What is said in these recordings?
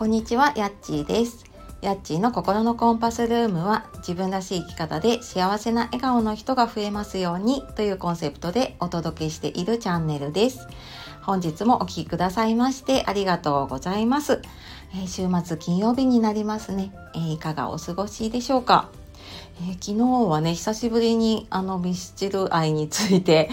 こんにちは、やっちーです。やっちーの心のコンパスルームは自分らしい生き方で幸せな笑顔の人が増えますようにというコンセプトでお届けしているチャンネルです。本日もお聴きくださいましてありがとうございます。え週末金曜日になりますね、えいかがお過ごしでしょうか？えー昨日はね久しぶりにあのミスチル愛について、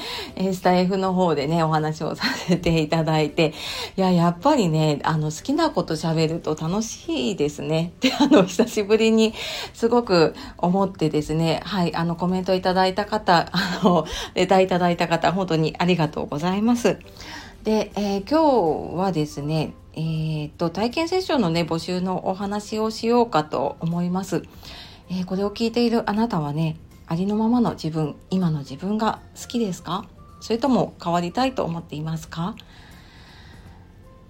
スタイフの方でねお話をさせていただいていややっぱりねあの好きなこと喋ると楽しいですねってあの久しぶりにすごく思ってですねはいあのコメントいただいた方あのレターいただいた方本当にありがとうございます。で、えー今日はですねえーっと体験セッションのね募集のお話をしようかと思います。えーこれを聞いているあなたはねありのままの自分今の自分が好きですか？それとも変わりたいと思っていますか？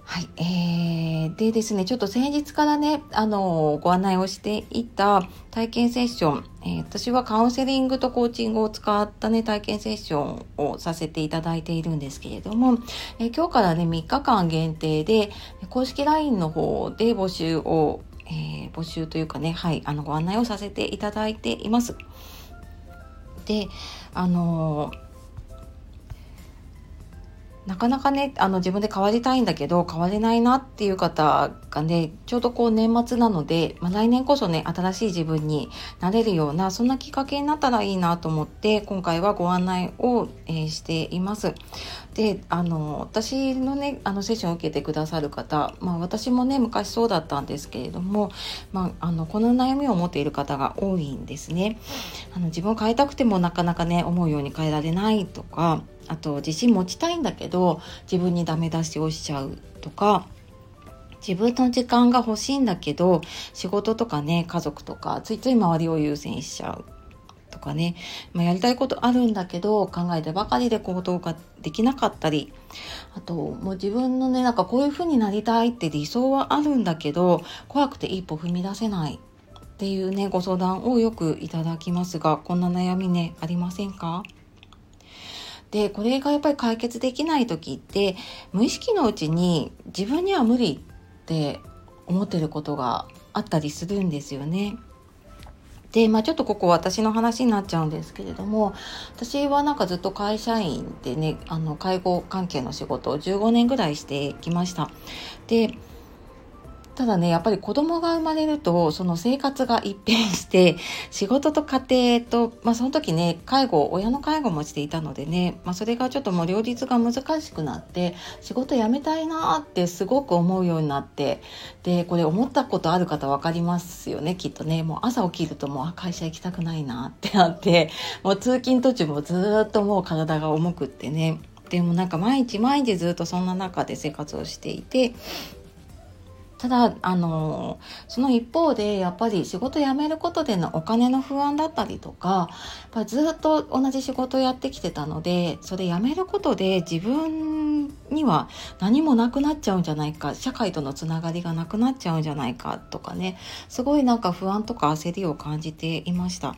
はい、えー、でですねちょっと先日からねあのご案内をしていた体験セッション、えー私はカウンセリングとコーチングを使ったね体験セッションをさせていただいているんですけれども、えー今日からね3日間限定で公式 LINE の方で募集をえー募集というかね、はい、あのご案内をさせていただいています。で、あのーなかなかねあの自分で変わりたいんだけど変われないなっていう方がねちょうどこう年末なので、まあ、来年こそね新しい自分になれるようなそんなきっかけになったらいいなと思って今回はご案内を、えーしています。であの私のねあのセッションを受けてくださる方、まあ、私もね昔そうだったんですけれども、まあ、あのこの悩みを持っている方が多いんですね。あの自分を変えたくてもなかなかね思うように変えられないとかあと自信持ちたいんだけど自分にダメ出しをしちゃうとか自分の時間が欲しいんだけど仕事とかね家族とかついつい周りを優先しちゃうとかね、まあ、やりたいことあるんだけど考えてばかりで行動ができなかったりあともう自分のねなんかこういう風になりたいって理想はあるんだけど怖くて一歩踏み出せないっていうねご相談をよくいただきますがこんな悩みねありませんか？でこれがやっぱり解決できない時って無意識のうちに自分には無理って思ってることがあったりするんですよね。で、まあ、ちょっとここ私の話になっちゃうんですけれども私はなんかずっと会社員でねあの介護関係の仕事を15年ぐらいしてきました。でただねやっぱり子供が生まれるとその生活が一変して 仕事と家庭と、まあ、その時ね介護親の介護もしていたのでね、まあ、それがちょっともう両立が難しくなって仕事辞めたいなってすごく思うようになってでこれ思ったことある方分かりますよねきっとね。もう朝起きるともう会社行きたくないなってなって もう通勤途中もずっともう体が重くってね。でもなんか毎日毎日ずっとそんな中で生活をしていてただあのその一方でやっぱり仕事辞めることでのお金の不安だったりとかやっずっと同じ仕事をやってきてたのでそれ辞めることで自分には何もなくなっちゃうんじゃないか社会とのつながりがなくなっちゃうんじゃないかとかねすごいなんか不安とか焦りを感じていました。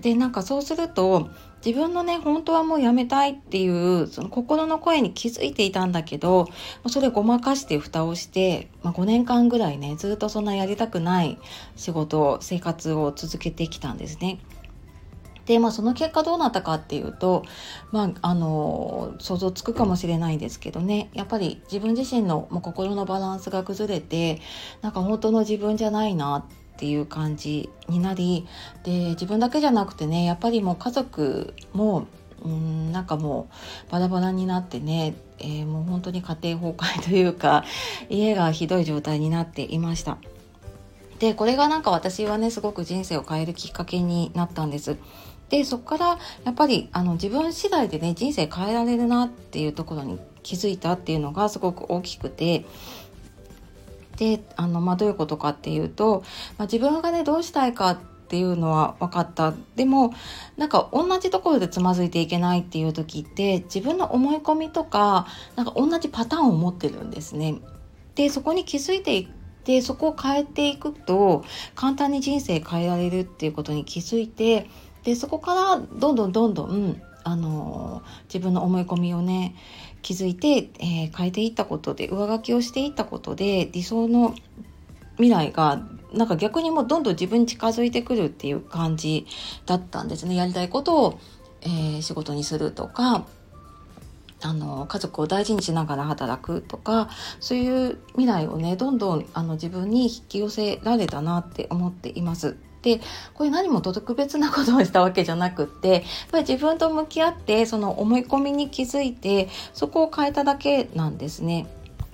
でなんかそうすると自分のね本当はもうやめたいっていうその心の声に気づいていたんだけどそれごまかして蓋をして、まあ、5年間ぐらいねずっとそんなやりたくない仕事生活を続けてきたんですね。でまあその結果どうなったかっていうとまああの想像つくかもしれないんですけどねやっぱり自分自身のもう心のバランスが崩れてなんか本当の自分じゃないなっていう感じになりで自分だけじゃなくてねやっぱりもう家族もうんなんかもうバラバラになってね、えーもう本当に家庭崩壊 というか家がひどい状態になっていました。でこれがなんか私はねすごく人生を変えるきっかけになったんです。でそこからやっぱりあの自分次第でね人生変えられるなっていうところに気づいたっていうのがすごく大きくてであの、まあ、どういうことかっていうと、まあ、自分がねどうしたいかっていうのは分かったでもなんか同じところでつまずいていけないっていう時って自分の思い込みとかなんか同じパターンを持ってるんですね。でそこに気づいていってそこを変えていくと簡単に人生変えられるっていうことに気づいてでそこからどんどんどんどんあの自分の思い込みをね気づいて、えー、変えていったことで上書きをしていったことで理想の未来がなんか逆にもうどんどん自分に近づいてくるっていう感じだったんですねやりたいことを、えー、仕事にするとかあの家族を大事にしながら働くとかそういう未来をねどんどんあの自分に引き寄せられたなって思っています。でこれ何も特別なことをしたわけじゃなくってやっぱり自分と向き合ってその思い込みに気づいてそこを変えただけなんですね。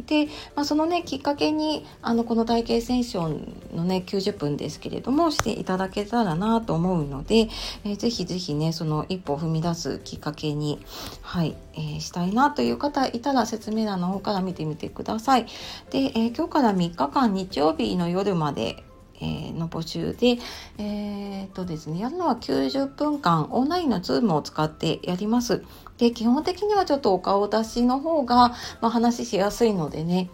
で、まあ、そのねきっかけにあのこの体型セッションのね90分ですけれどもしていただけたらなと思うので、えー、ぜひぜひねその一歩踏み出すきっかけに、はいえー、したいなという方いたら説明欄の方から見てみてください。で、えー、今日から3日間日曜日の夜までえの募集で、えー、っとですね、やるのは90分間オンラインのズームを使ってやります。で、基本的にはちょっとお顔出しの方が、まあ、話しやすいのでね、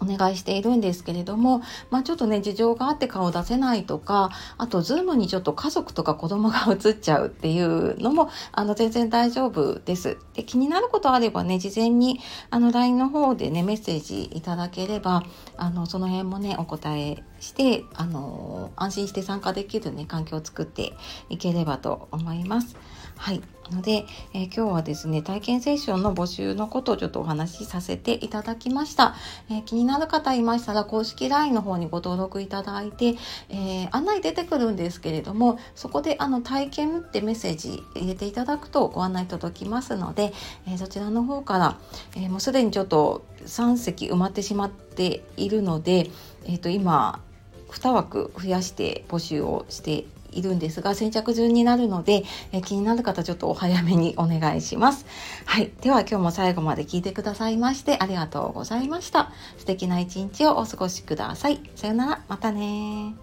お願いしているんですけれども、まあ、ちょっとね事情があって顔出せないとかあと Zoom にちょっと家族とか子供が映っちゃうっていうのもあの全然大丈夫です。で気になることあればね事前にあの LINE の方でねメッセージいただければあのその辺もねお答えしてあの安心して参加できるね環境を作っていければと思います。はい。ので、えー、今日はですね、体験セッションの募集のことをちょっとお話しさせていただきました。えー、気になる方いましたら、公式 LINE の方にご登録いただいて、えー、案内出てくるんですけれども、そこであの体験ってメッセージ入れていただくとご案内届きますので、えそちらの方から、えもうすでにちょっと3席埋まってしまっているので、えっ、と今、2枠増やして募集をしているんですが先着順になるので、え気になる方ちょっとお早めにお願いします。はい。では今日も最後まで聞いてくださいましてありがとうございました。素敵な一日をお過ごしください。さよなら。またね